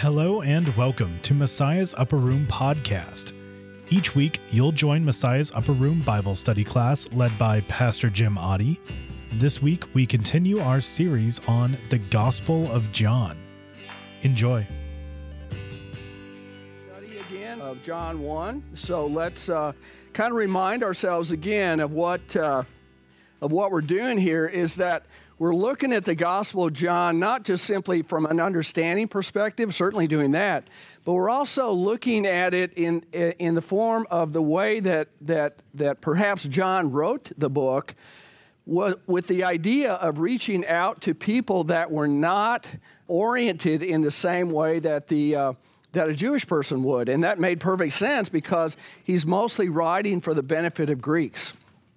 Hello and welcome to Messiah's Upper Room podcast. Each week, you'll join Messiah's Upper Room Bible study class led by Pastor Jim Otte. This week, we continue our series on the Gospel of John. Enjoy. Study again of John 1. So let's uh, kind of remind ourselves again of what, uh, of what we're doing here is that we're looking at the Gospel of John not just simply from an understanding perspective, certainly doing that, but we're also looking at it in, in the form of the way that, that, that perhaps John wrote the book with the idea of reaching out to people that were not oriented in the same way that the uh, that a Jewish person would, and that made perfect sense because he's mostly writing for the benefit of Greeks.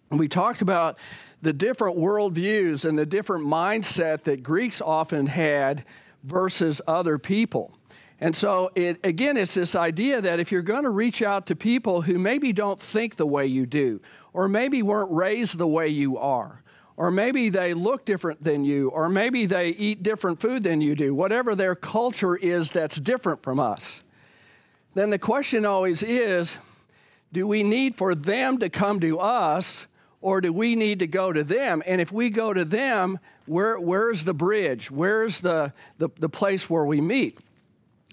And we talked about the different worldviews and the different mindset that Greeks often had versus other people. And so, it, again, it's this idea that if you're going to reach out to people who maybe don't think the way you do, or maybe weren't raised the way you are, or maybe they look different than you, or maybe they eat different food than you do, whatever their culture is that's different from us, then the question always is do we need for them to come to us? Or do we need to go to them? And if we go to them, where, where's the bridge? Where's the, the, the place where we meet?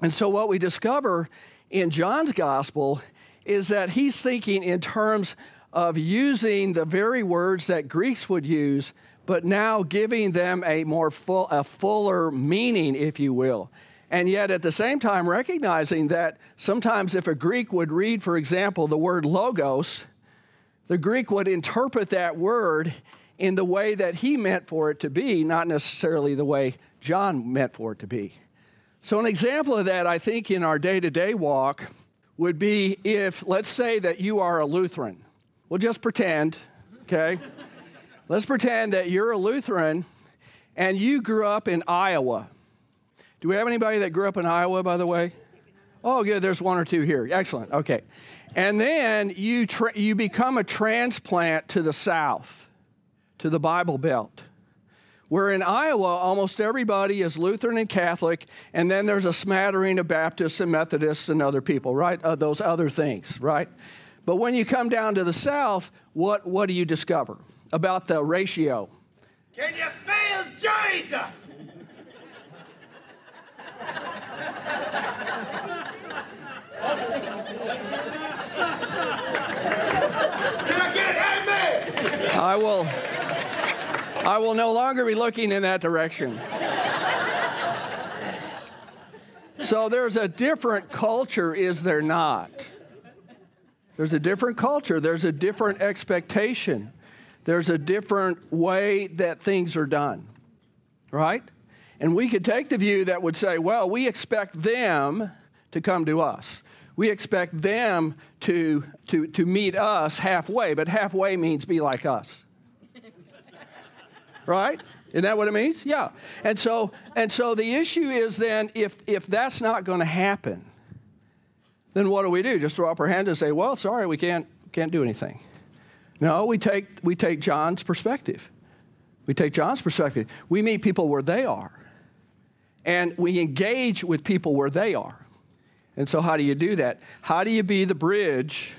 And so, what we discover in John's gospel is that he's thinking in terms of using the very words that Greeks would use, but now giving them a more full, a fuller meaning, if you will. And yet, at the same time, recognizing that sometimes if a Greek would read, for example, the word logos, the Greek would interpret that word in the way that he meant for it to be, not necessarily the way John meant for it to be. So, an example of that, I think, in our day to day walk would be if, let's say, that you are a Lutheran. We'll just pretend, okay? let's pretend that you're a Lutheran and you grew up in Iowa. Do we have anybody that grew up in Iowa, by the way? Oh, good. There's one or two here. Excellent. Okay. And then you, tra- you become a transplant to the South, to the Bible Belt. Where in Iowa, almost everybody is Lutheran and Catholic, and then there's a smattering of Baptists and Methodists and other people, right? Uh, those other things, right? But when you come down to the South, what, what do you discover about the ratio? Can you feel Jesus? I will, I will no longer be looking in that direction. So there's a different culture, is there not? There's a different culture, there's a different expectation, there's a different way that things are done, right? And we could take the view that would say, well, we expect them to come to us. We expect them to, to, to meet us halfway, but halfway means be like us. right? Isn't that what it means? Yeah. And so, and so the issue is then if, if that's not going to happen, then what do we do? Just throw up our hands and say, well, sorry, we can't, can't do anything. No, we take, we take John's perspective. We take John's perspective. We meet people where they are, and we engage with people where they are. And so, how do you do that? How do you be the bridge?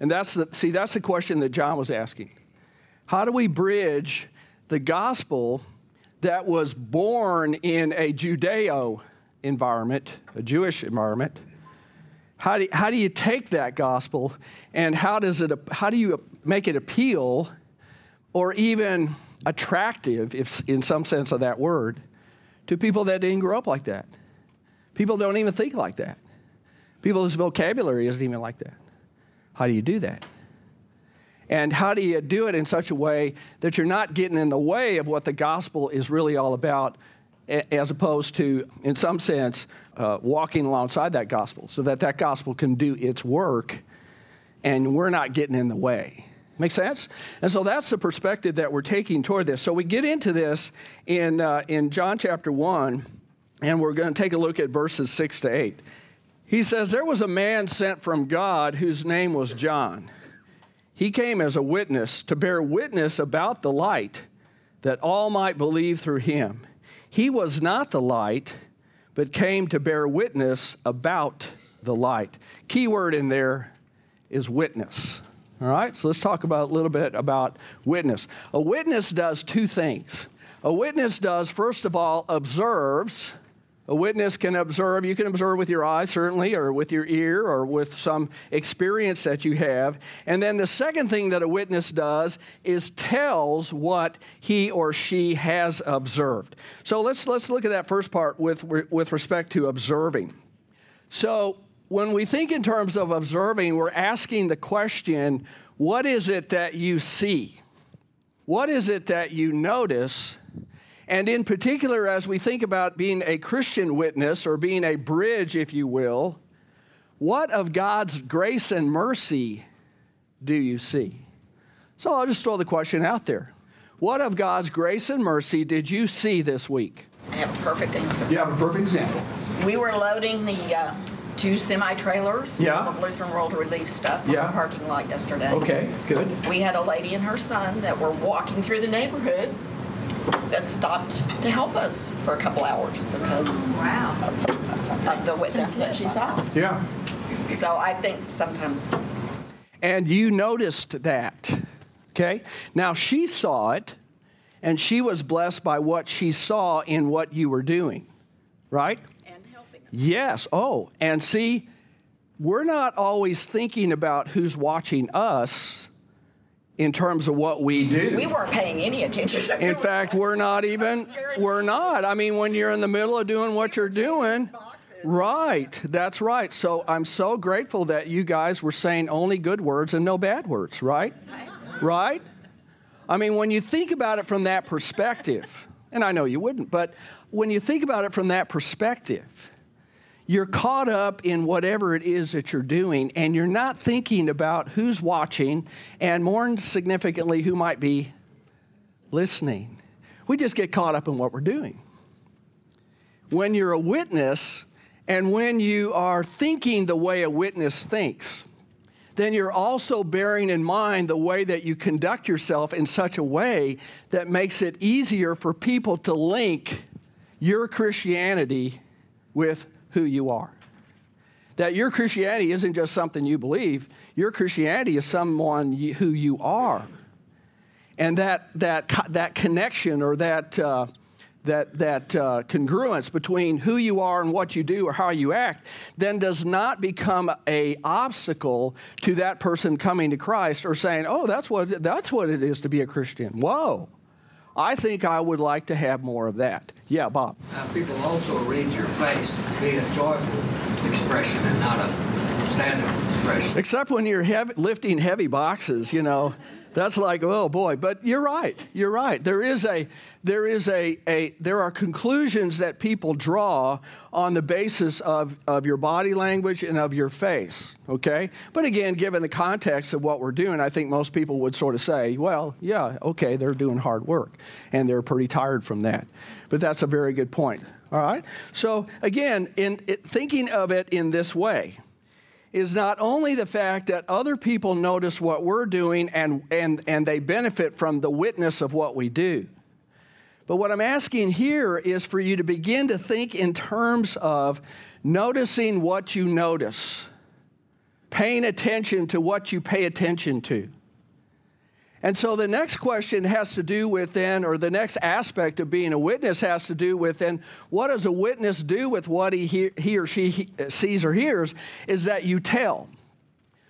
And that's the, see, that's the question that John was asking. How do we bridge the gospel that was born in a Judeo environment, a Jewish environment? How do, how do you take that gospel and how, does it, how do you make it appeal or even attractive, if, in some sense of that word, to people that didn't grow up like that? People don't even think like that. People's vocabulary isn't even like that. How do you do that? And how do you do it in such a way that you're not getting in the way of what the gospel is really all about, as opposed to, in some sense, uh, walking alongside that gospel so that that gospel can do its work and we're not getting in the way? Make sense? And so that's the perspective that we're taking toward this. So we get into this in, uh, in John chapter 1, and we're going to take a look at verses 6 to 8. He says, There was a man sent from God whose name was John. He came as a witness to bear witness about the light, that all might believe through him. He was not the light, but came to bear witness about the light. Key word in there is witness. All right, so let's talk about a little bit about witness. A witness does two things. A witness does, first of all, observes a witness can observe, you can observe with your eyes, certainly, or with your ear, or with some experience that you have. And then the second thing that a witness does is tells what he or she has observed. So let's, let's look at that first part with, with respect to observing. So when we think in terms of observing, we're asking the question what is it that you see? What is it that you notice? And in particular, as we think about being a Christian witness or being a bridge, if you will, what of God's grace and mercy do you see? So I'll just throw the question out there. What of God's grace and mercy did you see this week? I have a perfect answer. You have a perfect example. We were loading the uh, two semi trailers Yeah. of Lutheran World Relief stuff from Yeah. the parking lot yesterday. Okay, good. We had a lady and her son that were walking through the neighborhood that stopped to help us for a couple hours because of the witness that she saw. Yeah. So I think sometimes And you noticed that. Okay? Now she saw it, and she was blessed by what she saw in what you were doing, right? and helping. us. Yes. Oh, and see, we're not always thinking about who's watching us in terms of what we do. We weren't paying any attention. in fact, we're not even, we're not. I mean, when you're in the middle of doing what you're doing, right, that's right. So I'm so grateful that you guys were saying only good words and no bad words, right? Right? I mean, when you think about it from that perspective, and I know you wouldn't, but when you think about it from that perspective, you're caught up in whatever it is that you're doing, and you're not thinking about who's watching, and more significantly, who might be listening. We just get caught up in what we're doing. When you're a witness, and when you are thinking the way a witness thinks, then you're also bearing in mind the way that you conduct yourself in such a way that makes it easier for people to link your Christianity with who you are. That your Christianity isn't just something you believe, your Christianity is someone you, who you are. And that, that, that connection or that, uh, that, that uh, congruence between who you are and what you do or how you act then does not become a obstacle to that person coming to Christ or saying, oh, that's what, that's what it is to be a Christian. Whoa. I think I would like to have more of that. Yeah, Bob. People also read your face to be a joyful expression and not a sad expression. Except when you're heavy, lifting heavy boxes, you know, that's like, oh boy. But you're right. You're right. There is a, there is a, a there are conclusions that people draw on the basis of, of your body language and of your face. Okay. But again, given the context of what we're doing, I think most people would sort of say, well, yeah, okay, they're doing hard work, and they're pretty tired from that. But that's a very good point. All right. So again, in it, thinking of it in this way is not only the fact that other people notice what we're doing and, and, and they benefit from the witness of what we do. But what I'm asking here is for you to begin to think in terms of noticing what you notice, paying attention to what you pay attention to. And so the next question has to do with then, or the next aspect of being a witness has to do with then, what does a witness do with what he, he, or she he- sees or hears? Is that you tell.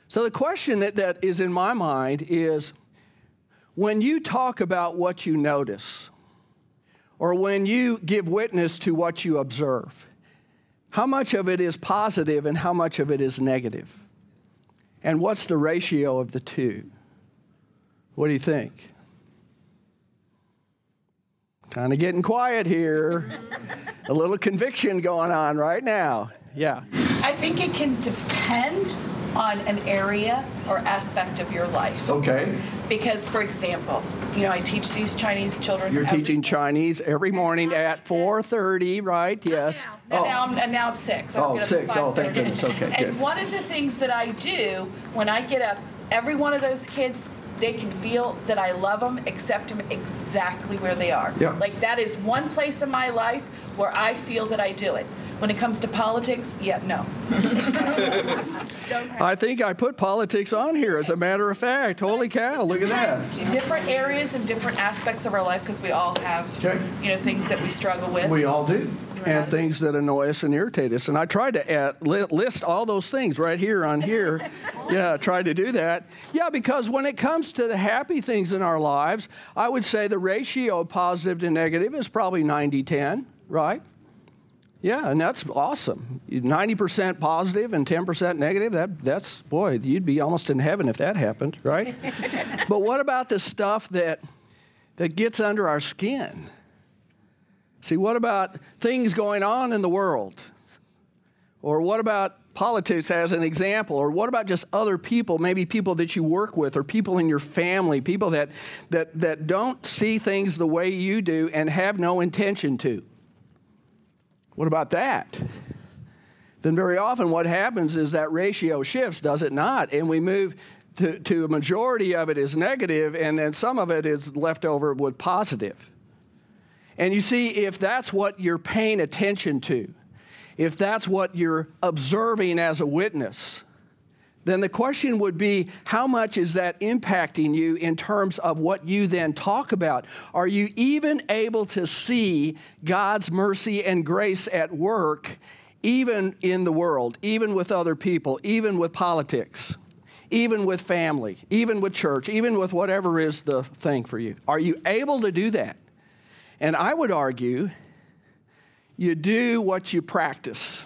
So the question that, that is in my mind is when you talk about what you notice, or when you give witness to what you observe, how much of it is positive and how much of it is negative? And what's the ratio of the two? What do you think? Kind of getting quiet here. A little conviction going on right now. Yeah. I think it can depend on an area or aspect of your life. Okay. Because, for example, you know, I teach these Chinese children. You're every- teaching Chinese every morning at 4:30, right? Yes. And oh. now, I'm, and now it's six. Oh, six. Oh, thank goodness. Okay, And good. one of the things that I do when I get up, every one of those kids, they can feel that I love them, accept them exactly where they are. Yeah. Like that is one place in my life where I feel that I do it. When it comes to politics, yeah, no. I think I put politics on here, as a matter of fact. Holy cow, look at that. Different areas and different aspects of our life because we all have, Okay. you know, things that we struggle with. We all do. And things that annoy us and irritate us. And I tried to add, li- list all those things right here on here. yeah, I tried to do that. Yeah, because when it comes to the happy things in our lives, I would say the ratio of positive to negative is probably 90 10, right? Yeah, and that's awesome. 90% positive and 10% negative, that, that's, boy, you'd be almost in heaven if that happened, right? but what about the stuff that, that gets under our skin? See, what about things going on in the world? Or what about politics as an example? Or what about just other people, maybe people that you work with or people in your family, people that, that, that don't see things the way you do and have no intention to? What about that? Then very often what happens is that ratio shifts, does it not? And we move to, to a majority of it is negative, and then some of it is left over with positive. And you see, if that's what you're paying attention to, if that's what you're observing as a witness, then the question would be how much is that impacting you in terms of what you then talk about? Are you even able to see God's mercy and grace at work, even in the world, even with other people, even with politics? Even with family, even with church, even with whatever is the thing for you. Are you able to do that? And I would argue you do what you practice.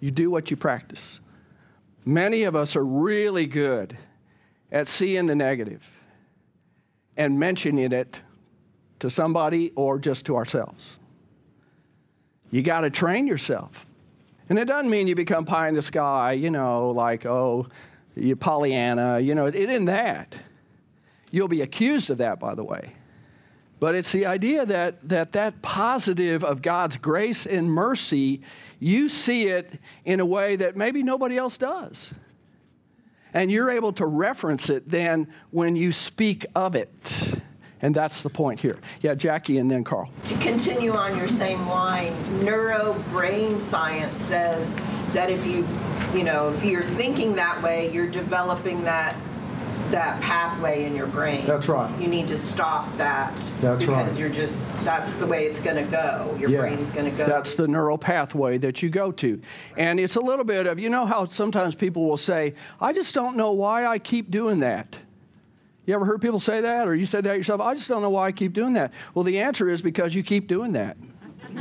You do what you practice. Many of us are really good at seeing the negative and mentioning it to somebody or just to ourselves. You got to train yourself. And it doesn't mean you become pie in the sky, you know, like, oh, you Pollyanna, you know, it isn't that. You'll be accused of that, by the way. But it's the idea that, that that positive of God's grace and mercy, you see it in a way that maybe nobody else does. And you're able to reference it then when you speak of it. And that's the point here. Yeah, Jackie and then Carl. To continue on your same line, neuro brain science says that if you, you know, if you're thinking that way, you're developing that that pathway in your brain. That's right. You need to stop that. That's because right. Because you're just that's the way it's going to go. Your brain's going to go. That's the neural pathway that you go to. And it's a little bit of, you know how sometimes people will say, I just don't know why I keep doing that. You ever heard people say that, or you said that yourself? I just don't know why I keep doing that. Well, the answer is because you keep doing that.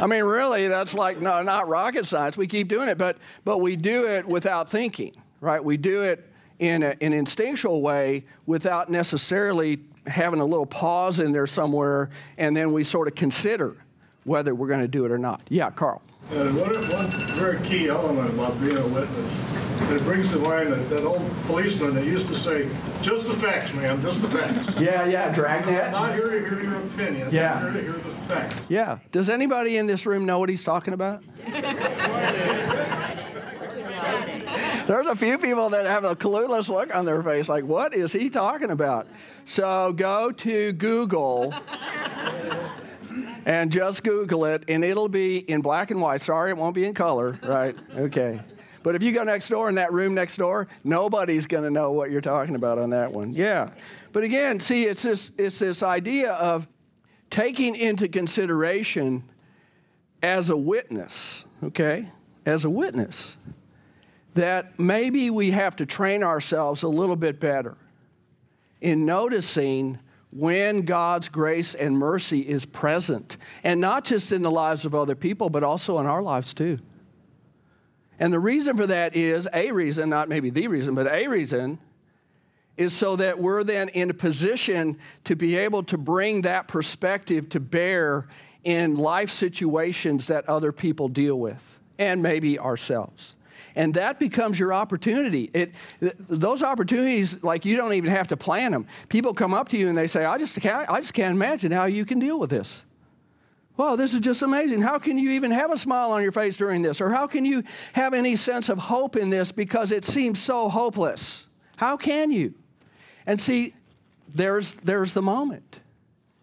I mean, really, that's like no, not rocket science. We keep doing it, but but we do it without thinking, right? We do it in a, an instinctual way without necessarily having a little pause in there somewhere, and then we sort of consider whether we're going to do it or not. Yeah, Carl. And one, one very key element about being a witness, it brings to mind that, that old policeman that used to say, just the facts, man, just the facts. Yeah, yeah, Dragnet. Not here to hear your opinion, Yeah. I'm here to hear the facts. Yeah. Does anybody in this room know what he's talking about? There's a few people that have a clueless look on their face, like, what is he talking about? So go to Google and just Google it, and it'll be in black and white. Sorry, it won't be in color, right? Okay. But if you go next door in that room next door, nobody's going to know what you're talking about on that one. Yeah. But again, see, it's this, it's this idea of taking into consideration as a witness, okay? As a witness, that maybe we have to train ourselves a little bit better in noticing when God's grace and mercy is present, and not just in the lives of other people, but also in our lives too. And the reason for that is a reason, not maybe the reason, but a reason is so that we're then in a position to be able to bring that perspective to bear in life situations that other people deal with, and maybe ourselves. And that becomes your opportunity. It, th- those opportunities, like you don't even have to plan them. People come up to you and they say, I just can't, I just can't imagine how you can deal with this. Wow, this is just amazing. How can you even have a smile on your face during this? Or how can you have any sense of hope in this because it seems so hopeless? How can you? And see, there's, there's the moment.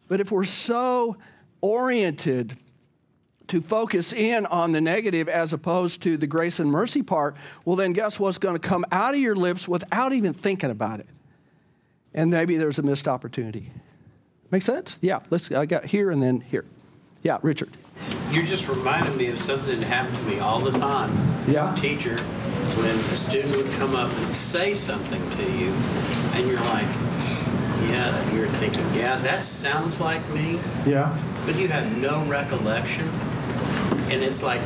But if we're so oriented to focus in on the negative as opposed to the grace and mercy part, well, then guess what's going to come out of your lips without even thinking about it? And maybe there's a missed opportunity. Make sense? Yeah, let's, I got here and then here. Yeah, Richard. You're just reminded me of something that happened to me all the time Yeah. as a teacher when a student would come up and say something to you, and you're like, yeah, you're thinking, yeah, that sounds like me, Yeah. but you have no recollection. And it's like,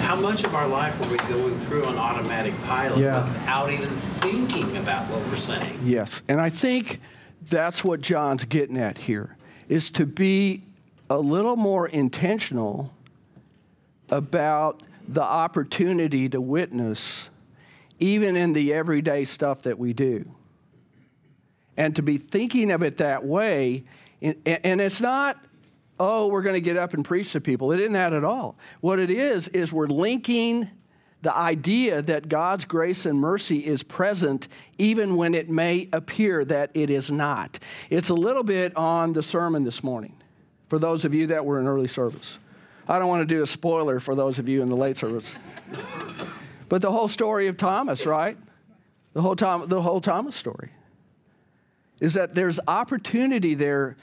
how much of our life are we going through on automatic pilot Yeah. without even thinking about what we're saying? Yes, and I think that's what John's getting at here is to be a little more intentional about the opportunity to witness even in the everyday stuff that we do. And to be thinking of it that way and, and it's not oh, we're going to get up and preach to people. It isn't that at all. What it is, is we're linking the idea that God's grace and mercy is present even when it may appear that it is not. It's a little bit on the sermon this morning for those of you that were in early service. I don't want to do a spoiler for those of you in the late service. but the whole story of Thomas, right? The whole, Tom, the whole Thomas story is that there's opportunity there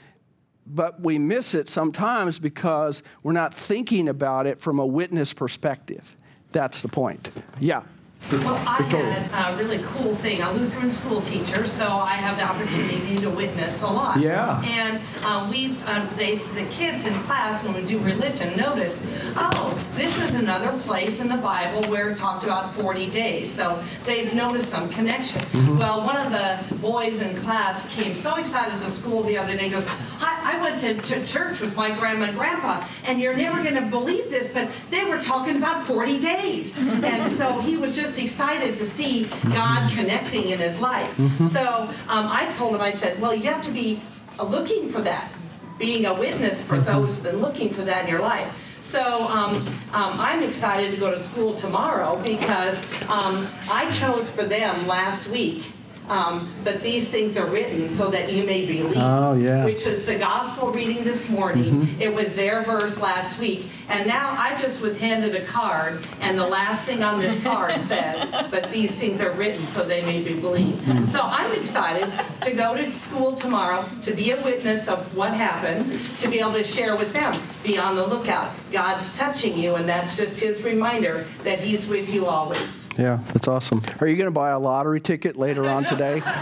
but we miss it sometimes because we're not thinking about it from a witness perspective. That's the point. Yeah. Well, I had a really cool thing. A Lutheran school teacher, so I have the opportunity to witness a lot. Yeah. And uh, we've, uh, they, the kids in class when we do religion noticed, oh, this is another place in the Bible where it talked about 40 days. So they've noticed some connection. Mm-hmm. Well, one of the boys in class came so excited to school the other day. Goes, I, I went to, to church with my grandma and grandpa, and you're never going to believe this, but they were talking about 40 days. and so he was just excited to see God connecting in his life. So um, I told him, I said, well, you have to be uh, looking for that, being a witness for those that looking for that in your life. So um, um, I'm excited to go to school tomorrow because um, I chose for them last week. Um, but these things are written so that you may believe. Oh, yeah. Which was the gospel reading this morning. It was their verse last week. And now I just was handed a card, and the last thing on this card says, But these things are written so they may be believed. So I'm excited to go to school tomorrow, to be a witness of what happened, to be able to share with them. Be on the lookout. God's touching you, and that's just His reminder that He's with you always. Yeah, that's awesome. Are you going to buy a lottery ticket later on today?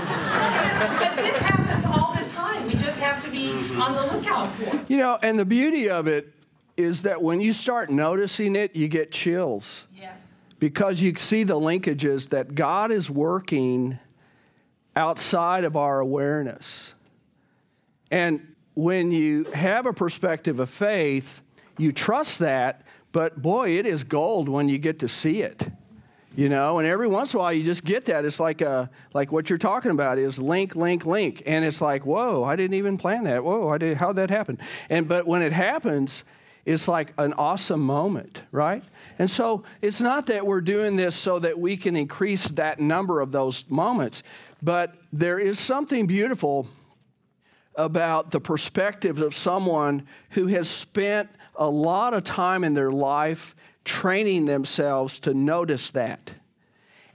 But this happens all the time. We just have to be mm-hmm. on the lookout for it. You know, and the beauty of it is that when you start noticing it, you get chills Yes. because you see the linkages that God is working outside of our awareness. And when you have a perspective of faith, you trust that, but boy, it is gold when you get to see it. You know, and every once in a while you just get that. It's like a like what you're talking about is link, link, link, and it's like, whoa, I didn't even plan that. Whoa, I did. How'd that happen? And but when it happens, it's like an awesome moment, right? And so it's not that we're doing this so that we can increase that number of those moments, but there is something beautiful about the perspective of someone who has spent a lot of time in their life training themselves to notice that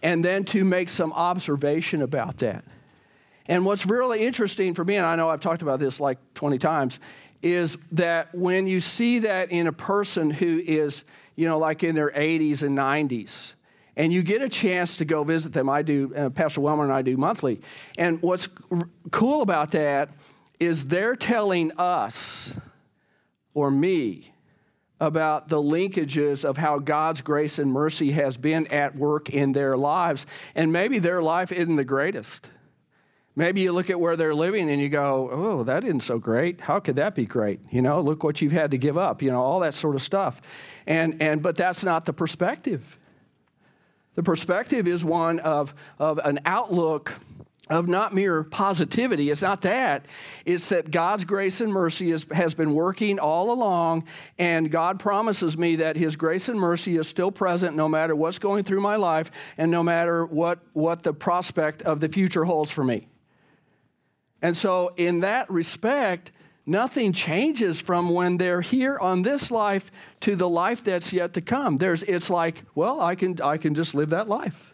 and then to make some observation about that. And what's really interesting for me, and I know I've talked about this like 20 times, is that when you see that in a person who is, you know, like in their 80s and 90s, and you get a chance to go visit them, I do, uh, Pastor Wilmer and I do monthly. And what's r- cool about that is they're telling us or me about the linkages of how God's grace and mercy has been at work in their lives. And maybe their life isn't the greatest. Maybe you look at where they're living and you go, oh, that isn't so great. How could that be great? You know, look what you've had to give up, you know, all that sort of stuff. And, and, but that's not the perspective. The perspective is one of, of an outlook of not mere positivity. It's not that. It's that God's grace and mercy is, has been working all along, and God promises me that His grace and mercy is still present no matter what's going through my life and no matter what, what the prospect of the future holds for me. And so, in that respect, nothing changes from when they're here on this life to the life that's yet to come. There's, it's like, well, I can, I can just live that life.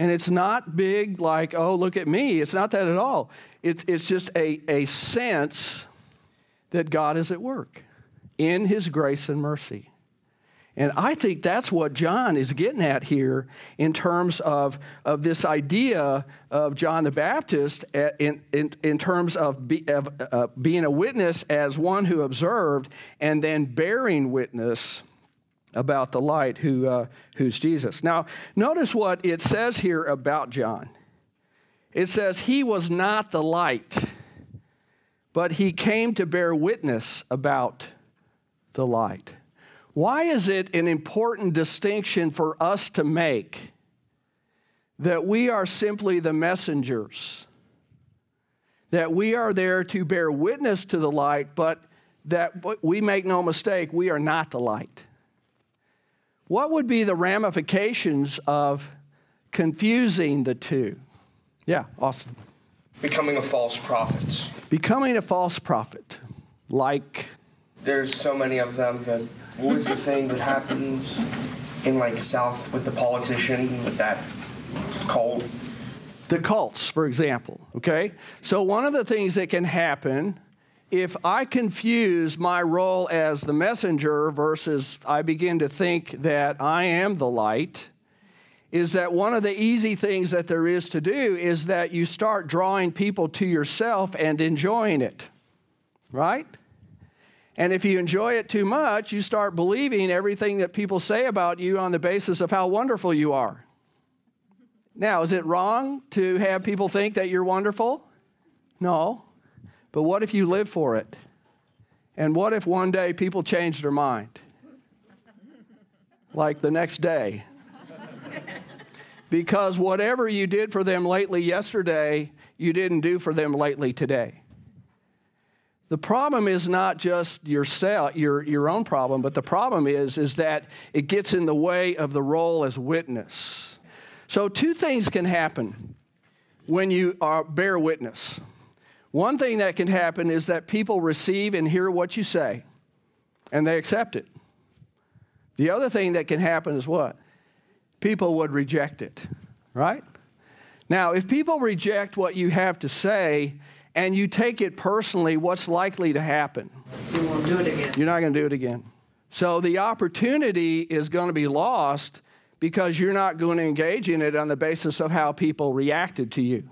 And it's not big like, oh, look at me. It's not that at all. It's, it's just a, a sense that God is at work in his grace and mercy. And I think that's what John is getting at here in terms of, of this idea of John the Baptist in, in, in terms of, be, of uh, being a witness as one who observed and then bearing witness about the light who, uh, who's Jesus. Now, notice what it says here about John. It says, He was not the light, but he came to bear witness about the light. Why is it an important distinction for us to make that we are simply the messengers? That we are there to bear witness to the light, but that we make no mistake, we are not the light. What would be the ramifications of confusing the two? Yeah, Austin. Becoming a false prophet. Becoming a false prophet. Like? There's so many of them that what was the thing that happens in like South with the politician with that cult? The cults, for example. Okay, so one of the things that can happen if I confuse my role as the messenger versus I begin to think that I am the light, is that one of the easy things that there is to do is that you start drawing people to yourself and enjoying it, right? And if you enjoy it too much, you start believing everything that people say about you on the basis of how wonderful you are. Now, is it wrong to have people think that you're wonderful? No. But what if you live for it? And what if one day people change their mind? Like the next day. Because whatever you did for them lately yesterday, you didn't do for them lately today. The problem is not just yourself, your, your own problem, but the problem is, is that it gets in the way of the role as witness. So, two things can happen when you are, bear witness. One thing that can happen is that people receive and hear what you say, and they accept it. The other thing that can happen is what? People would reject it, right? Now, if people reject what you have to say, and you take it personally, what's likely to happen? You won't do it again. You're not going to do it again. So the opportunity is going to be lost because you're not going to engage in it on the basis of how people reacted to you.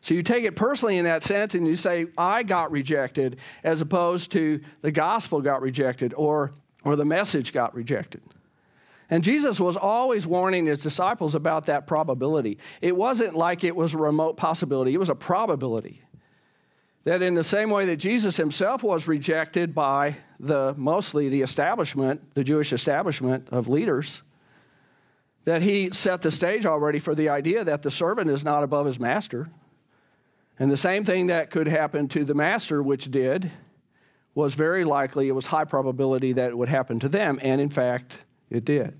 So you take it personally in that sense and you say, I got rejected, as opposed to the gospel got rejected or, or the message got rejected. And Jesus was always warning his disciples about that probability. It wasn't like it was a remote possibility, it was a probability that in the same way that Jesus himself was rejected by the mostly the establishment, the Jewish establishment of leaders, that he set the stage already for the idea that the servant is not above his master. And the same thing that could happen to the master, which did, was very likely, it was high probability that it would happen to them. And in fact, it did.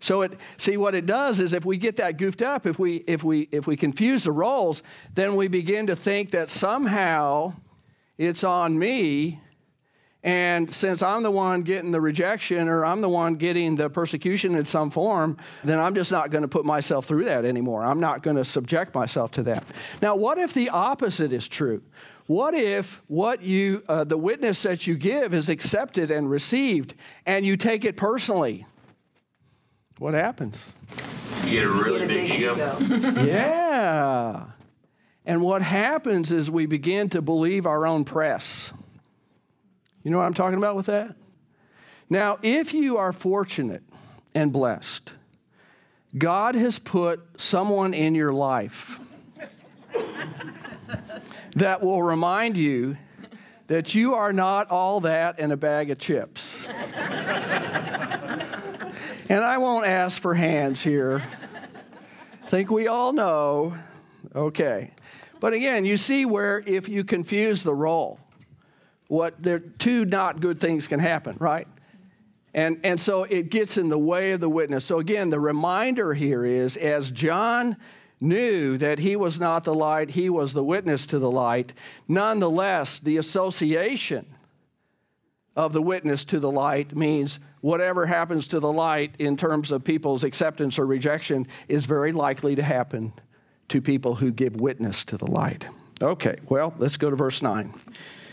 So it see what it does is if we get that goofed up, if we if we if we confuse the roles, then we begin to think that somehow it's on me and since I'm the one getting the rejection or I'm the one getting the persecution in some form, then I'm just not going to put myself through that anymore. I'm not going to subject myself to that. Now, what if the opposite is true? What if what you, uh, the witness that you give is accepted and received and you take it personally? what happens? You get a really get a big, big, ego. ego. yeah. And what happens is we begin to believe our own press. You know what I'm talking about with that? Now, if you are fortunate and blessed, God has put someone in your life that will remind you that you are not all that in a bag of chips. And I won't ask for hands here. think we all know. Okay. But again, you see where if you confuse the role, what there two not good things can happen, right? And, and so it gets in the way of the witness. So again, the reminder here is as John knew that he was not the light, he was the witness to the light. Nonetheless, the association of the witness to the light means whatever happens to the light in terms of people's acceptance or rejection is very likely to happen to people who give witness to the light. Okay, well, let's go to verse 9,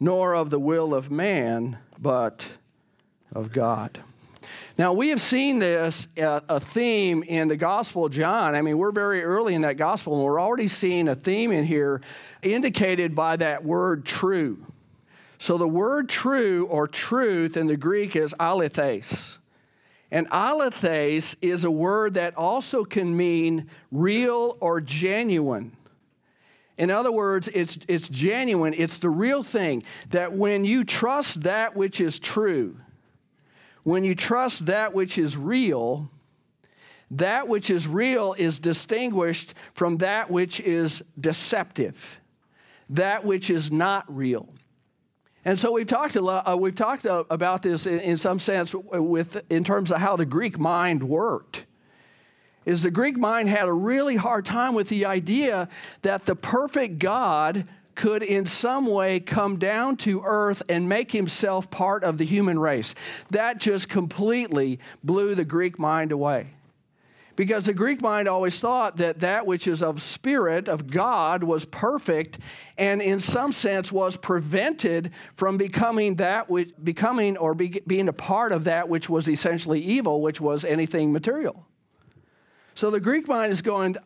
nor of the will of man, but of God. Now, we have seen this, uh, a theme in the Gospel of John. I mean, we're very early in that Gospel, and we're already seeing a theme in here indicated by that word true. So, the word true or truth in the Greek is aletheis. And aletheis is a word that also can mean real or genuine. In other words, it's, it's genuine, it's the real thing. That when you trust that which is true, when you trust that which is real, that which is real is distinguished from that which is deceptive, that which is not real. And so we've talked a lot, uh, we've talked about this in, in, some sense with in terms of how the Greek mind worked. Is the Greek mind had a really hard time with the idea that the perfect God could in some way come down to earth and make himself part of the human race. That just completely blew the Greek mind away. Because the Greek mind always thought that that which is of spirit, of God, was perfect and in some sense was prevented from becoming that which, becoming or be, being a part of that which was essentially evil, which was anything material. So the Greek mind is going,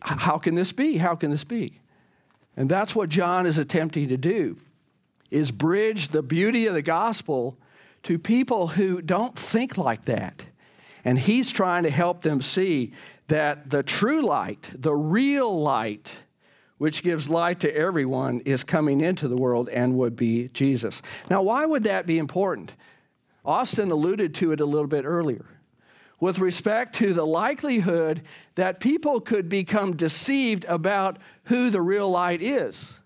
how can this be? How can this be? And that's what John is attempting to do is bridge the beauty of the gospel to people who don't think like that. And he's trying to help them see that the true light, the real light, which gives light to everyone, is coming into the world and would be Jesus. Now, why would that be important? Austin alluded to it a little bit earlier with respect to the likelihood that people could become deceived about who the real light is.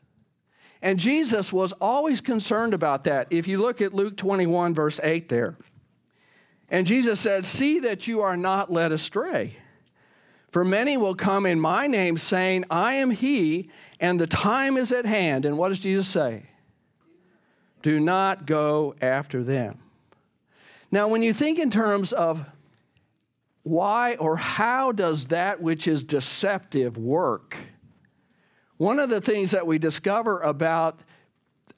And Jesus was always concerned about that. If you look at Luke 21, verse 8 there, and Jesus said, See that you are not led astray. For many will come in my name, saying, I am he, and the time is at hand. And what does Jesus say? Do not go after them. Now, when you think in terms of why or how does that which is deceptive work? One of the things that we discover about,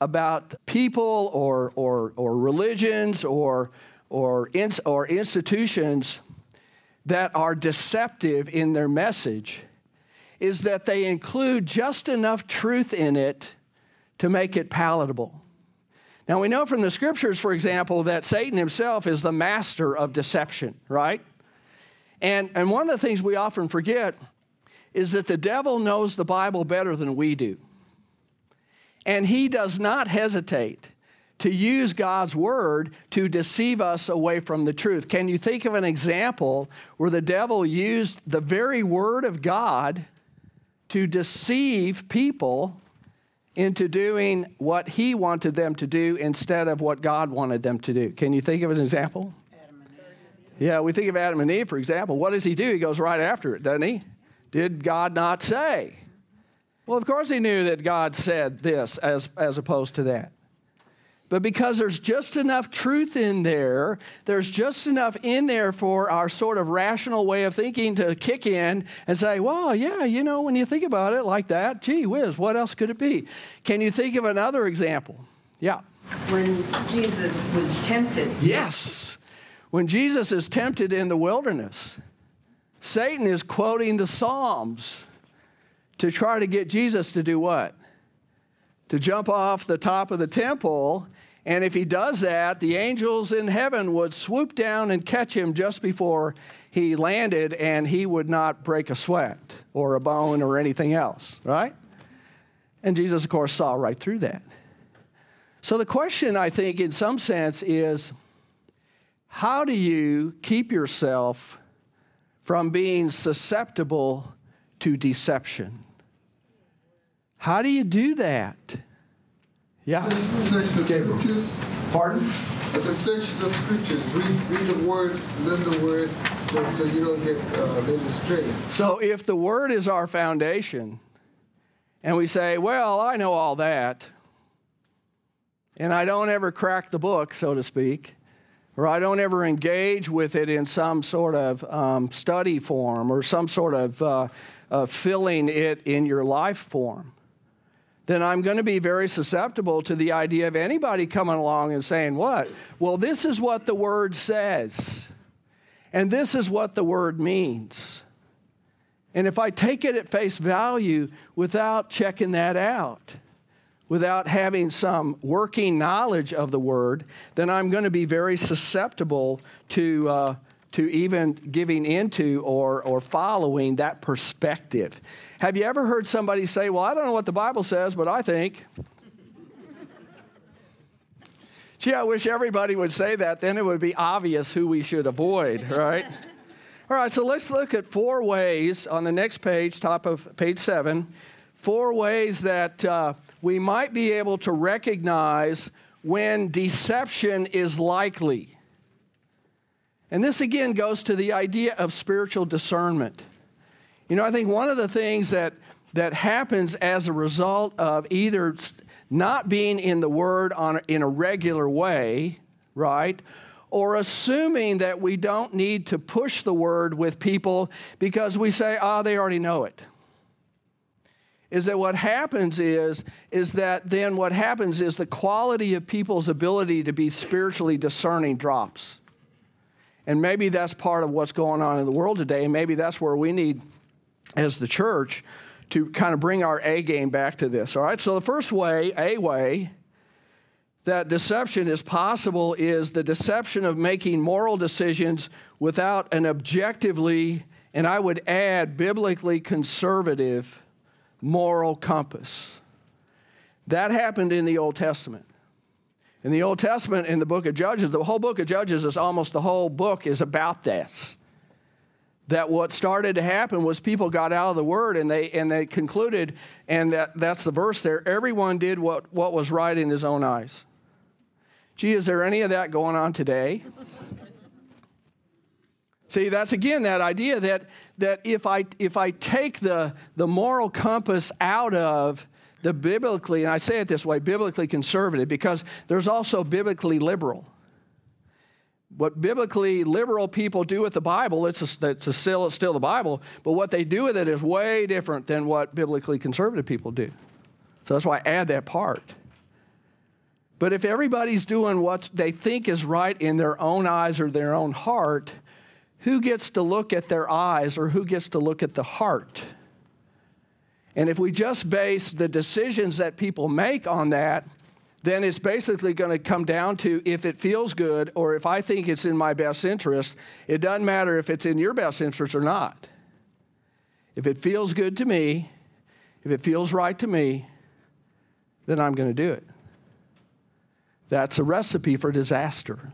about people or, or, or religions or, or, ins, or institutions that are deceptive in their message is that they include just enough truth in it to make it palatable. Now, we know from the scriptures, for example, that Satan himself is the master of deception, right? And, and one of the things we often forget is that the devil knows the Bible better than we do. And he does not hesitate to use God's word to deceive us away from the truth. Can you think of an example where the devil used the very word of God to deceive people into doing what he wanted them to do instead of what God wanted them to do? Can you think of an example? Yeah, we think of Adam and Eve, for example. What does he do? He goes right after it, doesn't he? Did God not say? Well, of course he knew that God said this as, as opposed to that. But because there's just enough truth in there, there's just enough in there for our sort of rational way of thinking to kick in and say, well, yeah, you know, when you think about it like that, gee whiz, what else could it be? Can you think of another example? Yeah. When Jesus was tempted. Yes. When Jesus is tempted in the wilderness, Satan is quoting the Psalms to try to get Jesus to do what? To jump off the top of the temple And if he does that, the angels in heaven would swoop down and catch him just before he landed, and he would not break a sweat or a bone or anything else, right? And Jesus, of course, saw right through that. So the question, I think, in some sense, is how do you keep yourself from being susceptible to deception? How do you do that? Yeah. Search the scriptures. Pardon? I said search the scriptures. Read, read the word, learn the word, so, so you don't get uh, led astray. So if the word is our foundation, and we say, well, I know all that, and I don't ever crack the book, so to speak, or I don't ever engage with it in some sort of um, study form or some sort of uh, uh, filling it in your life form, then I'm going to be very susceptible to the idea of anybody coming along and saying, What? Well, this is what the word says, and this is what the word means. And if I take it at face value without checking that out, without having some working knowledge of the word, then I'm going to be very susceptible to, uh, to even giving into or, or following that perspective. Have you ever heard somebody say, Well, I don't know what the Bible says, but I think? Gee, I wish everybody would say that. Then it would be obvious who we should avoid, right? All right, so let's look at four ways on the next page, top of page seven, four ways that uh, we might be able to recognize when deception is likely. And this again goes to the idea of spiritual discernment. You know, I think one of the things that, that happens as a result of either not being in the Word on, in a regular way, right? Or assuming that we don't need to push the Word with people because we say, ah, oh, they already know it is that what happens is is that then what happens is the quality of people's ability to be spiritually discerning drops and maybe that's part of what's going on in the world today maybe that's where we need as the church to kind of bring our A game back to this. All right, so the first way, a way, that deception is possible is the deception of making moral decisions without an objectively, and I would add, biblically conservative moral compass. That happened in the Old Testament. In the Old Testament, in the book of Judges, the whole book of Judges is almost the whole book is about this that what started to happen was people got out of the word and they and they concluded and that, that's the verse there everyone did what, what was right in his own eyes gee is there any of that going on today see that's again that idea that that if i if i take the the moral compass out of the biblically and i say it this way biblically conservative because there's also biblically liberal what biblically liberal people do with the Bible, it's, a, it's a still, it's still the Bible, but what they do with it is way different than what biblically conservative people do. So that's why I add that part. But if everybody's doing what they think is right in their own eyes or their own heart, who gets to look at their eyes or who gets to look at the heart? And if we just base the decisions that people make on that, then it's basically going to come down to if it feels good or if I think it's in my best interest. It doesn't matter if it's in your best interest or not. If it feels good to me, if it feels right to me, then I'm going to do it. That's a recipe for disaster.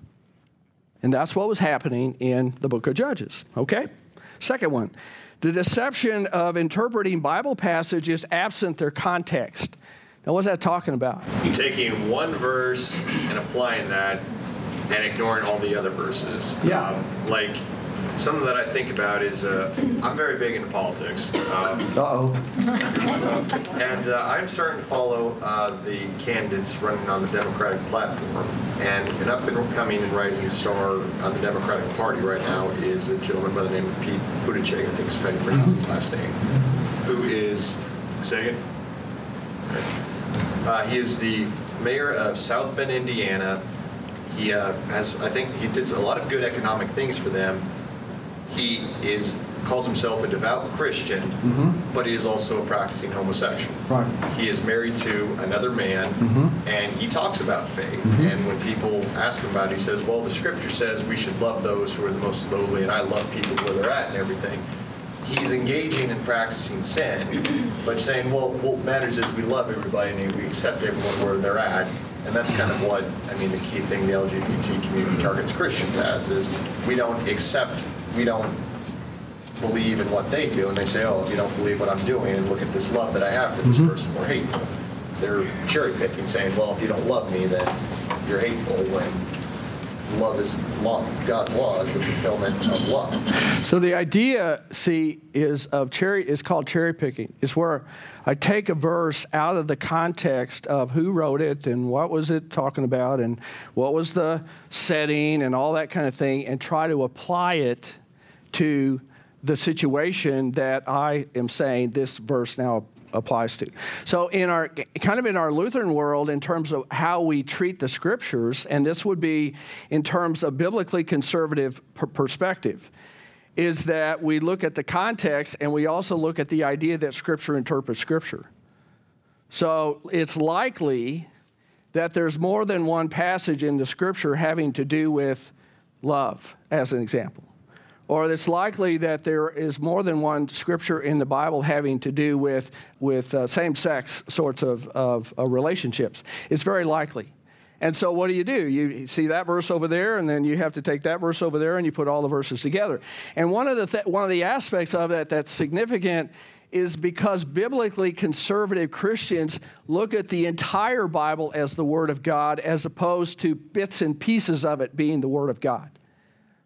And that's what was happening in the book of Judges. Okay? Second one the deception of interpreting Bible passages absent their context. Now, what's that talking about? Taking one verse and applying that and ignoring all the other verses. Yeah. Um, like, something that I think about is uh, I'm very big into politics. Um, Uh-oh. and uh, I'm starting to follow uh, the candidates running on the Democratic platform. And an up and coming and rising star on the Democratic Party right now is a gentleman by the name of Pete Buttigieg, I think is how you pronounce his last name, who is, say it? Uh, he is the mayor of South Bend, Indiana. He uh, has, I think, he did a lot of good economic things for them. He is calls himself a devout Christian, mm-hmm. but he is also a practicing homosexual. Right. He is married to another man, mm-hmm. and he talks about faith. Mm-hmm. And when people ask him about it, he says, "Well, the Scripture says we should love those who are the most lowly, and I love people where they're at and everything." He's engaging in practicing sin, but saying, "Well, what matters is we love everybody and we accept everyone where they're at." And that's kind of what I mean. The key thing the LGBT community targets Christians as is we don't accept, we don't believe in what they do, and they say, "Oh, if you don't believe what I'm doing, and look at this love that I have for this mm-hmm. person, we're hateful." They're cherry picking, saying, "Well, if you don't love me, then you're hateful." When love is law, God's law is the fulfillment of love. So the idea, see, is of cherry is called cherry picking. It's where I take a verse out of the context of who wrote it and what was it talking about and what was the setting and all that kind of thing, and try to apply it to the situation that I am saying this verse now applies to. So in our kind of in our Lutheran world in terms of how we treat the scriptures and this would be in terms of biblically conservative per- perspective is that we look at the context and we also look at the idea that scripture interprets scripture. So it's likely that there's more than one passage in the scripture having to do with love as an example or it's likely that there is more than one scripture in the Bible having to do with, with uh, same sex sorts of, of uh, relationships. It's very likely. And so, what do you do? You see that verse over there, and then you have to take that verse over there, and you put all the verses together. And one of the, th- one of the aspects of that that's significant is because biblically conservative Christians look at the entire Bible as the Word of God as opposed to bits and pieces of it being the Word of God.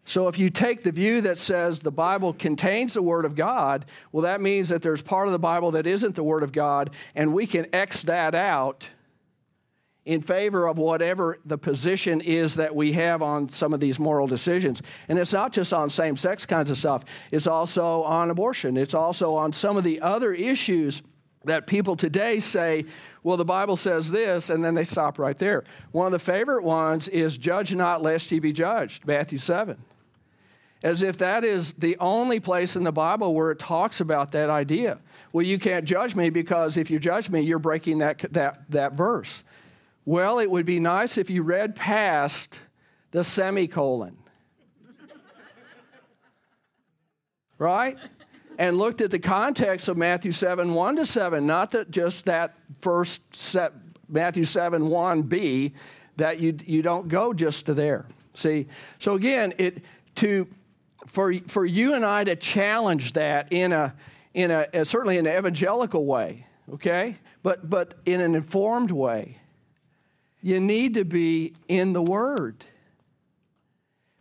So if you take the view that says the Bible contains the Word of God, well, that means that there's part of the Bible that isn't the Word of God, and we can X that out in favor of whatever the position is that we have on some of these moral decisions. And it's not just on same sex kinds of stuff, it's also on abortion, it's also on some of the other issues that people today say, well, the Bible says this, and then they stop right there. One of the favorite ones is, judge not lest ye be judged, Matthew 7 as if that is the only place in the Bible where it talks about that idea. Well, you can't judge me because if you judge me, you're breaking that, that, that verse. Well, it would be nice if you read past the semicolon. right? And looked at the context of Matthew 7 1 to 7, not that just that first set, Matthew 7 1b, that you, you don't go just to there. See? So again, it to for, for you and I to challenge that in a, in a, uh, certainly in an evangelical way, okay? But, but in an informed way, you need to be in the Word.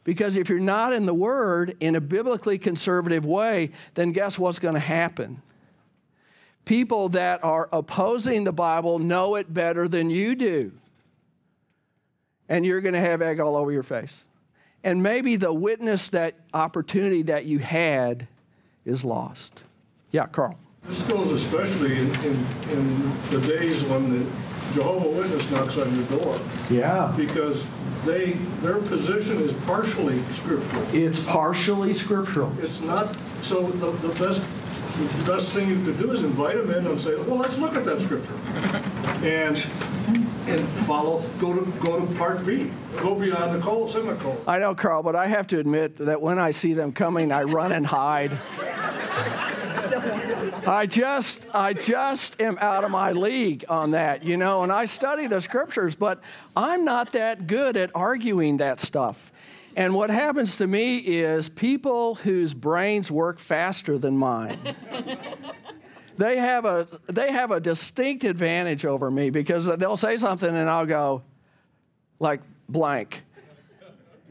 Because if you're not in the Word in a biblically conservative way, then guess what's going to happen? People that are opposing the Bible know it better than you do. And you're going to have egg all over your face and maybe the witness that opportunity that you had is lost. Yeah, Carl. This goes especially in, in, in the days when the Jehovah Witness knocks on your door. Yeah. Because they their position is partially scriptural. It's partially scriptural. It's not so the, the best the best thing you could do is invite them in and say, well, let's look at that scripture. And and follow, go to, go to part B, go beyond the col- semicolon. I know, Carl, but I have to admit that when I see them coming, I run and hide. I just, I just am out of my league on that, you know, and I study the scriptures, but I'm not that good at arguing that stuff. And what happens to me is people whose brains work faster than mine. They have a they have a distinct advantage over me because they'll say something and I'll go like blank.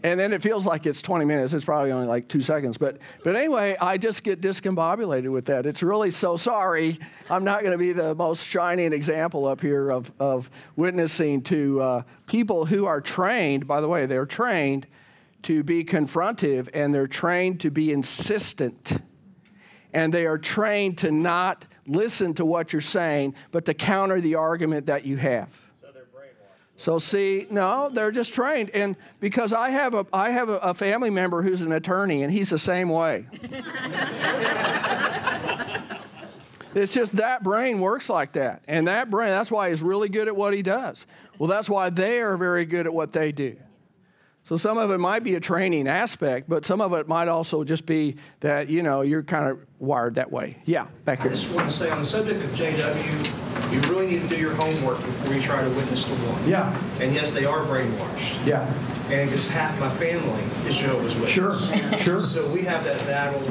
And then it feels like it's 20 minutes. It's probably only like two seconds. But, but anyway, I just get discombobulated with that. It's really so sorry. I'm not going to be the most shining example up here of, of witnessing to uh, people who are trained, by the way, they're trained to be confrontive and they're trained to be insistent. And they are trained to not listen to what you're saying, but to counter the argument that you have. So see, no, they're just trained, and because I have a I have a, a family member who's an attorney, and he's the same way. it's just that brain works like that, and that brain that's why he's really good at what he does. Well, that's why they are very good at what they do. So some of it might be a training aspect, but some of it might also just be that you know you're kind of wired that way. Yeah, back I here. just want to say on the subject of JW, you really need to do your homework before you try to witness to one. Yeah. And yes, they are brainwashed. Yeah. And because half my family is Jehovah's Witnesses. Sure, sure. So we have that battle.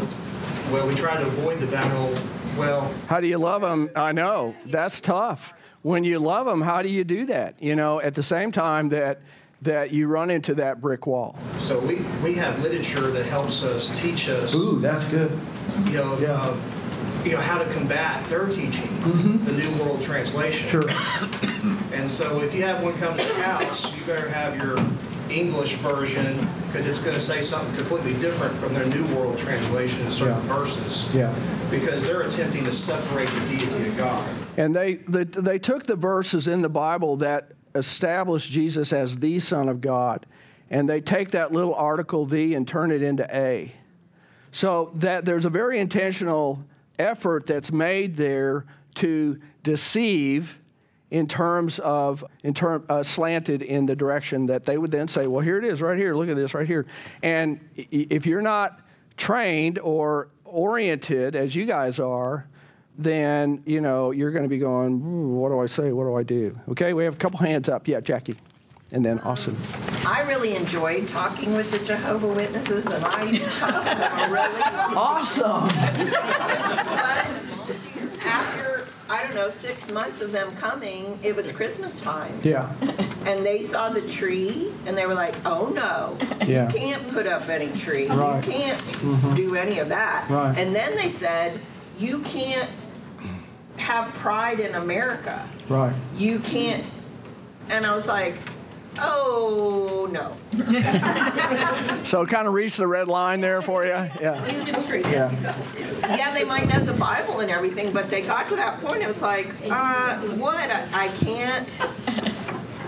Well, we try to avoid the battle. Well, How do you love them? I know that's tough. When you love them, how do you do that? You know, at the same time that that you run into that brick wall. so we, we have literature that helps us teach us. Ooh, that's good. You know, uh, you know how to combat their teaching, the New World Translation. Sure. And so if you have one come to your house, you better have your English version because it's going to say something completely different from their New World Translation in certain Yeah. verses. Yeah. Because they're attempting to separate the deity of God. And they, they they took the verses in the Bible that establish Jesus as the Son of God, and they take that little article "the" and turn it into "a." So that there's a very intentional effort that's made there to deceive in terms of in term uh, slanted in the direction that they would then say, well, here it is, right here. Look at this, right here. And if you're not trained or oriented as you guys are, then you know you're going to be going, what do I say? What do I do? Okay, we have a couple hands up. Yeah, Jackie, and then Austin. I really enjoyed talking with the Jehovah Witnesses, and I talked to them really awesome. After I don't know six months of them coming, it was Christmas time, Yeah. and they saw the tree, and they were like, "Oh no, Yeah. you can't put up any tree. Right. You can't Mhm. do any of that." Right. And then they said, "You can't have pride in America. Right. You can't." And I was like, "Oh no." So kind of reached the red line there for you. Yeah. Yeah. yeah, they might know the Bible and everything, but they got to that point. It was like, uh, what? I, I can't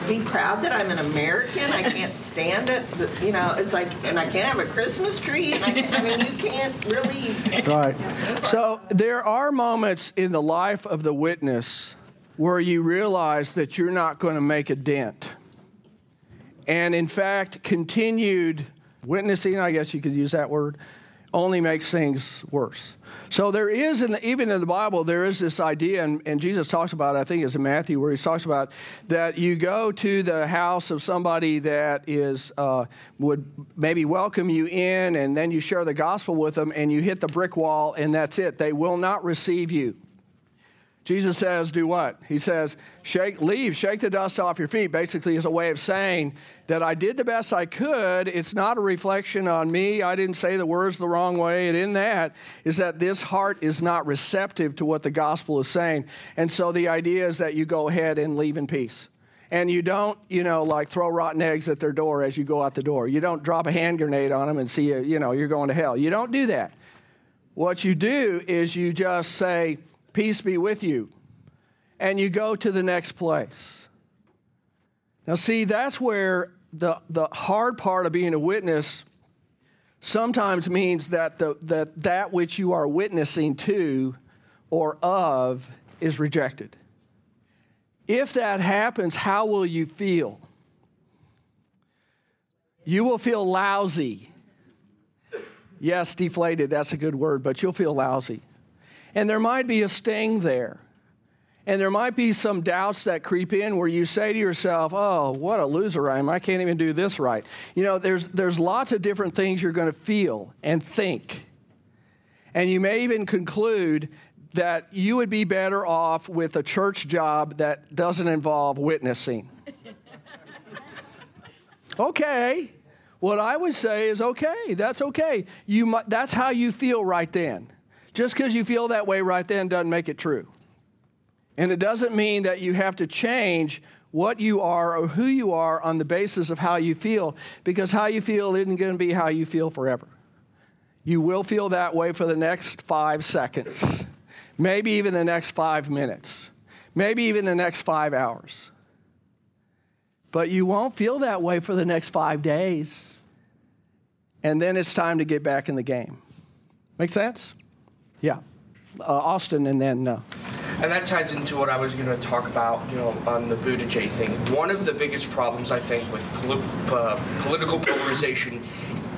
be proud that I'm an American. I can't stand it. You know, it's like, and I can't have a Christmas tree. I, I mean, you can't really. Right. So there are moments in the life of the witness where you realize that you're not going to make a dent. And in fact, continued witnessing, I guess you could use that word, only makes things worse. So there is, in the, even in the Bible, there is this idea, and, and Jesus talks about it, I think it's in Matthew, where he talks about that you go to the house of somebody that is uh, would maybe welcome you in, and then you share the gospel with them, and you hit the brick wall, and that's it. They will not receive you. Jesus says, do what? He says, shake, leave, shake the dust off your feet, basically, is a way of saying that I did the best I could. It's not a reflection on me. I didn't say the words the wrong way. And in that is that this heart is not receptive to what the gospel is saying. And so the idea is that you go ahead and leave in peace. And you don't, you know, like throw rotten eggs at their door as you go out the door. You don't drop a hand grenade on them and see, you, you know, you're going to hell. You don't do that. What you do is you just say, Peace be with you. And you go to the next place. Now, see, that's where the, the hard part of being a witness sometimes means that, the, that that which you are witnessing to or of is rejected. If that happens, how will you feel? You will feel lousy. Yes, deflated, that's a good word, but you'll feel lousy. And there might be a sting there. And there might be some doubts that creep in where you say to yourself, oh, what a loser I am. I can't even do this right. You know, there's, there's lots of different things you're going to feel and think. And you may even conclude that you would be better off with a church job that doesn't involve witnessing. okay. What I would say is okay, that's okay. You that's how you feel right then. Just because you feel that way right then doesn't make it true. And it doesn't mean that you have to change what you are or who you are on the basis of how you feel, because how you feel isn't going to be how you feel forever. You will feel that way for the next five seconds, maybe even the next five minutes, maybe even the next five hours. but you won't feel that way for the next five days. And then it's time to get back in the game. Make sense? Yeah. Uh, Austin, and then. Uh, and that ties into what I was going to talk about, you know, on the Buttigieg thing. One of the biggest problems I think with poli- uh, political polarization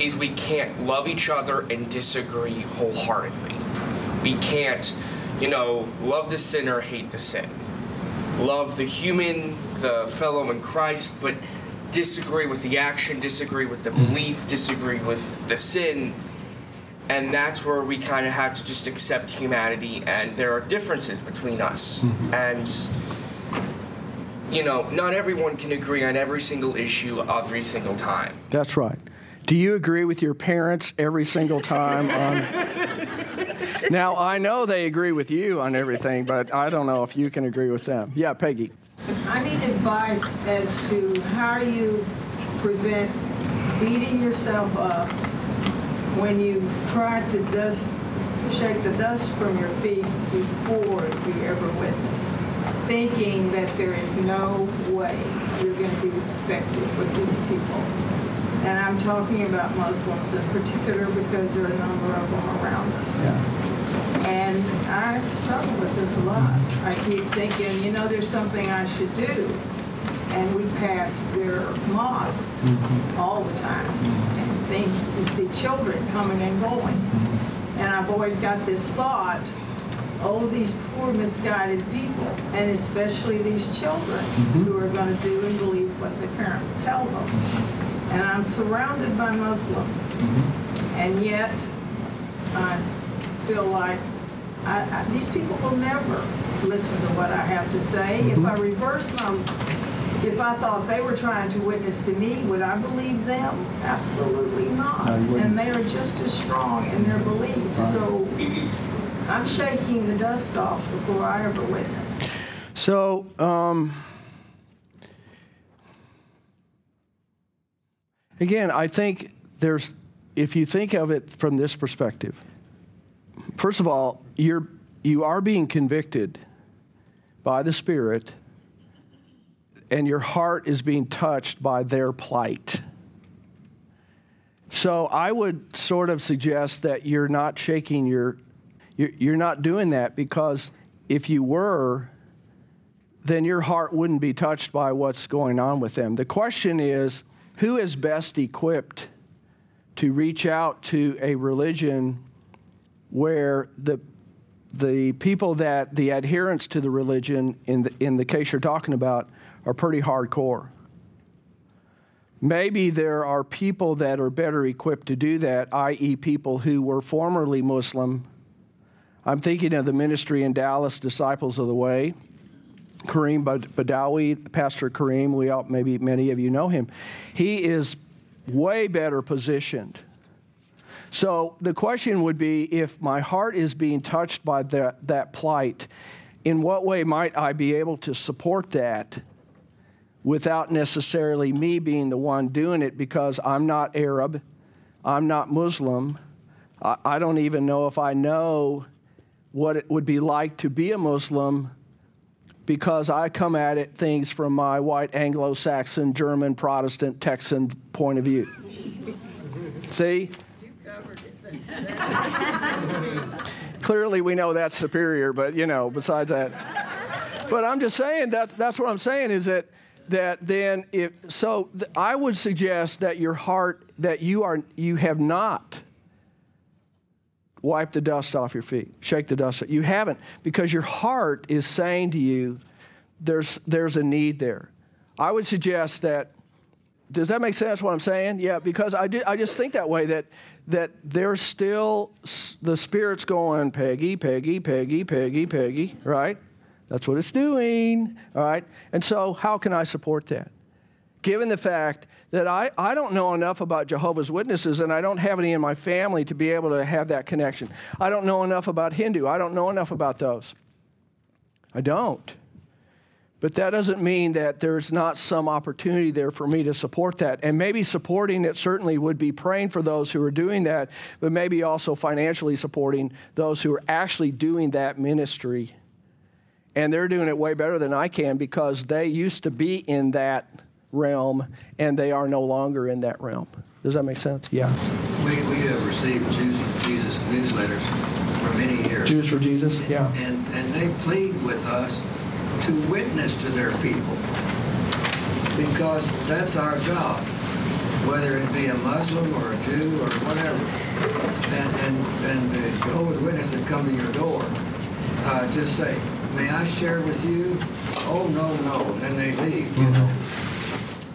is we can't love each other and disagree wholeheartedly. We can't, you know, love the sinner, hate the sin. Love the human, the fellow in Christ, but disagree with the action, disagree with the belief, disagree with the sin and that's where we kind of have to just accept humanity and there are differences between us. Mm-hmm. and you know not everyone can agree on every single issue every single time. That's right. Do you agree with your parents every single time on now i know they agree with you on everything but i don't know if you can agree with them. Yeah peggy. I need advice as to how you prevent beating yourself up when you try to dust, shake the dust from your feet before you ever witness, thinking that there is no way you're going to be effective with these people. And I'm talking about Muslims in particular because there are a number of them around us. Yeah. And I struggle with this a lot. I keep thinking, you know, there's something I should do. And we pass their mosque mm-hmm. all the time. Mm-hmm think you see children coming and going. And I've always got this thought, oh, these poor misguided people, and especially these children mm-hmm. who are going to do and believe what the parents tell them. And I'm surrounded by Muslims, mm-hmm. and yet I feel like I, I, these people will never listen to what I have to say. Mm-hmm. If I reverse my if I thought they were trying to witness to me, would I believe them? Absolutely not. And they are just as strong in their beliefs. Right. So I'm shaking the dust off before I ever witness. So, um, again, I think there's, if you think of it from this perspective, first of all, you're, you are being convicted by the Spirit and your heart is being touched by their plight. So I would sort of suggest that you're not shaking your, you're not doing that because if you were, then your heart wouldn't be touched by what's going on with them. The question is who is best equipped to reach out to a religion where the the people that the adherents to the religion in the, in the case you're talking about are pretty hardcore. Maybe there are people that are better equipped to do that, i.e., people who were formerly Muslim. I'm thinking of the ministry in Dallas, Disciples of the Way. Kareem Badawi, Pastor Kareem, we all, maybe many of you know him. He is way better positioned. So the question would be if my heart is being touched by that, that plight, in what way might I be able to support that without necessarily me being the one doing it because I'm not Arab, I'm not Muslim. I, I don't even know if I know what it would be like to be a Muslim because I come at it things from my white Anglo Saxon, German, Protestant, Texan point of view. See? Clearly, we know that's superior, but you know, besides that. But I'm just saying that's, that's what I'm saying is that that then if so th- i would suggest that your heart that you are you have not wiped the dust off your feet shake the dust you haven't because your heart is saying to you there's there's a need there. I would suggest that does that make sense what i'm saying? Yeah because i, did, I just think that way that that there's still the spirit's going peggy peggy peggy peggy peggy right that's what it's doing. All right. And so, how can I support that? Given the fact that I, I don't know enough about Jehovah's Witnesses and I don't have any in my family to be able to have that connection. I don't know enough about Hindu. I don't know enough about those. I don't. But that doesn't mean that there's not some opportunity there for me to support that. And maybe supporting it certainly would be praying for those who are doing that, but maybe also financially supporting those who are actually doing that ministry and they're doing it way better than I can because they used to be in that realm and they are no longer in that realm. Does that make sense? Yeah. We, we have received Jews for Jesus newsletters for many years. Jews for Jesus, yeah. And, and they plead with us to witness to their people because that's our job, whether it be a Muslim or a Jew or whatever. And, and, and the Jehovah's Witness that come to your door, uh, just say, may I share with you? Oh, no, no. And they leave, you know.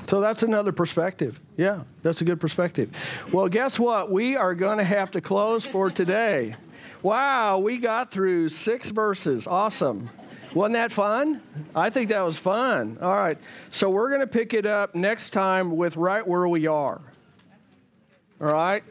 So that's another perspective. Yeah, that's a good perspective. Well, guess what? We are going to have to close for today. Wow, we got through six verses. Awesome. Wasn't that fun? I think that was fun. All right. So we're going to pick it up next time with right where we are. All right?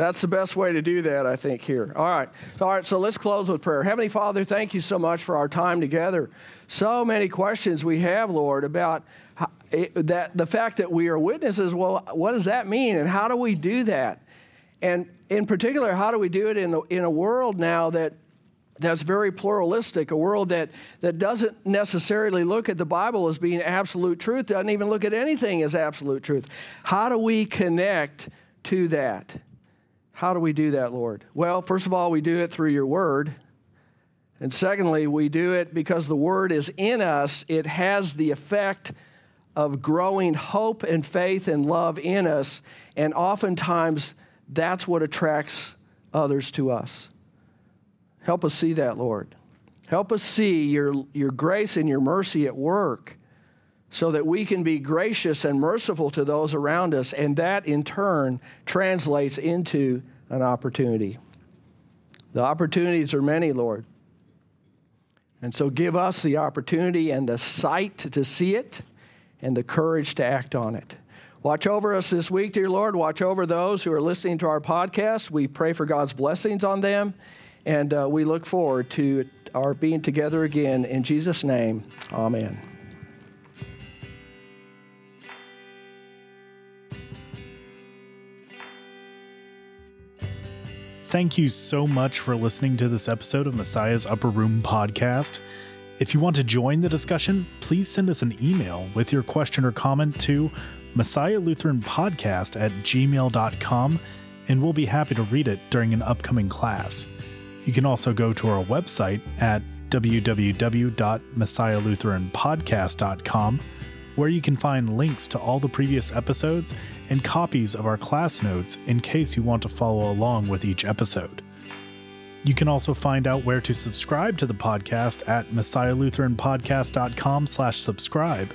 That's the best way to do that, I think, here. All right. All right, so let's close with prayer. Heavenly Father, thank you so much for our time together. So many questions we have, Lord, about how, eh, that the fact that we are witnesses. Well, what does that mean, and how do we do that? And in particular, how do we do it in, the, in a world now that that's very pluralistic, a world that, that doesn't necessarily look at the Bible as being absolute truth, doesn't even look at anything as absolute truth. How do we connect to that? How do we do that, Lord? Well, first of all, we do it through your word. And secondly, we do it because the word is in us. It has the effect of growing hope and faith and love in us. And oftentimes, that's what attracts others to us. Help us see that, Lord. Help us see your, your grace and your mercy at work so that we can be gracious and merciful to those around us, and that in turn translates into an opportunity. The opportunities are many, Lord. And so give us the opportunity and the sight to see it and the courage to act on it. Watch over us this week, dear Lord. Watch over those who are listening to our podcast. We pray for God's blessings on them, and uh, we look forward to our being together again. In Jesus' name, amen. Thank you so much for listening to this episode of Messiah's Upper Room podcast. If you want to join the discussion, please send us an email with your question or comment to Messiah Lutheran Podcast at gmail.com, and we'll be happy to read it during an upcoming class. You can also go to our website at www.messiahlutheranpodcast.com, where you can find links to all the previous episodes and copies of our class notes in case you want to follow along with each episode. You can also find out where to subscribe to the podcast at messiahlutheranpodcast.com slash subscribe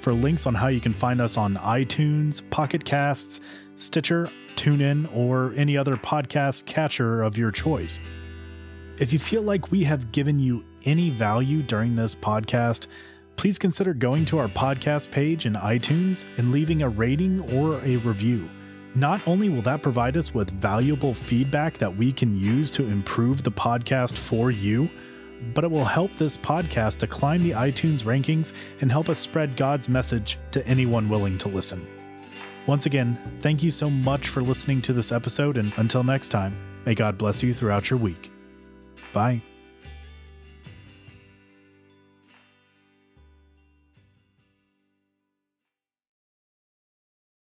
for links on how you can find us on iTunes, Pocket Casts, Stitcher, TuneIn, or any other podcast catcher of your choice. If you feel like we have given you any value during this podcast, please consider going to our podcast page in iTunes and leaving a rating or a review. Not only will that provide us with valuable feedback that we can use to improve the podcast for you, but it will help this podcast to climb the iTunes rankings and help us spread God's message to anyone willing to listen. Once again, thank you so much for listening to this episode, and until next time, may God bless you throughout your week. Bye.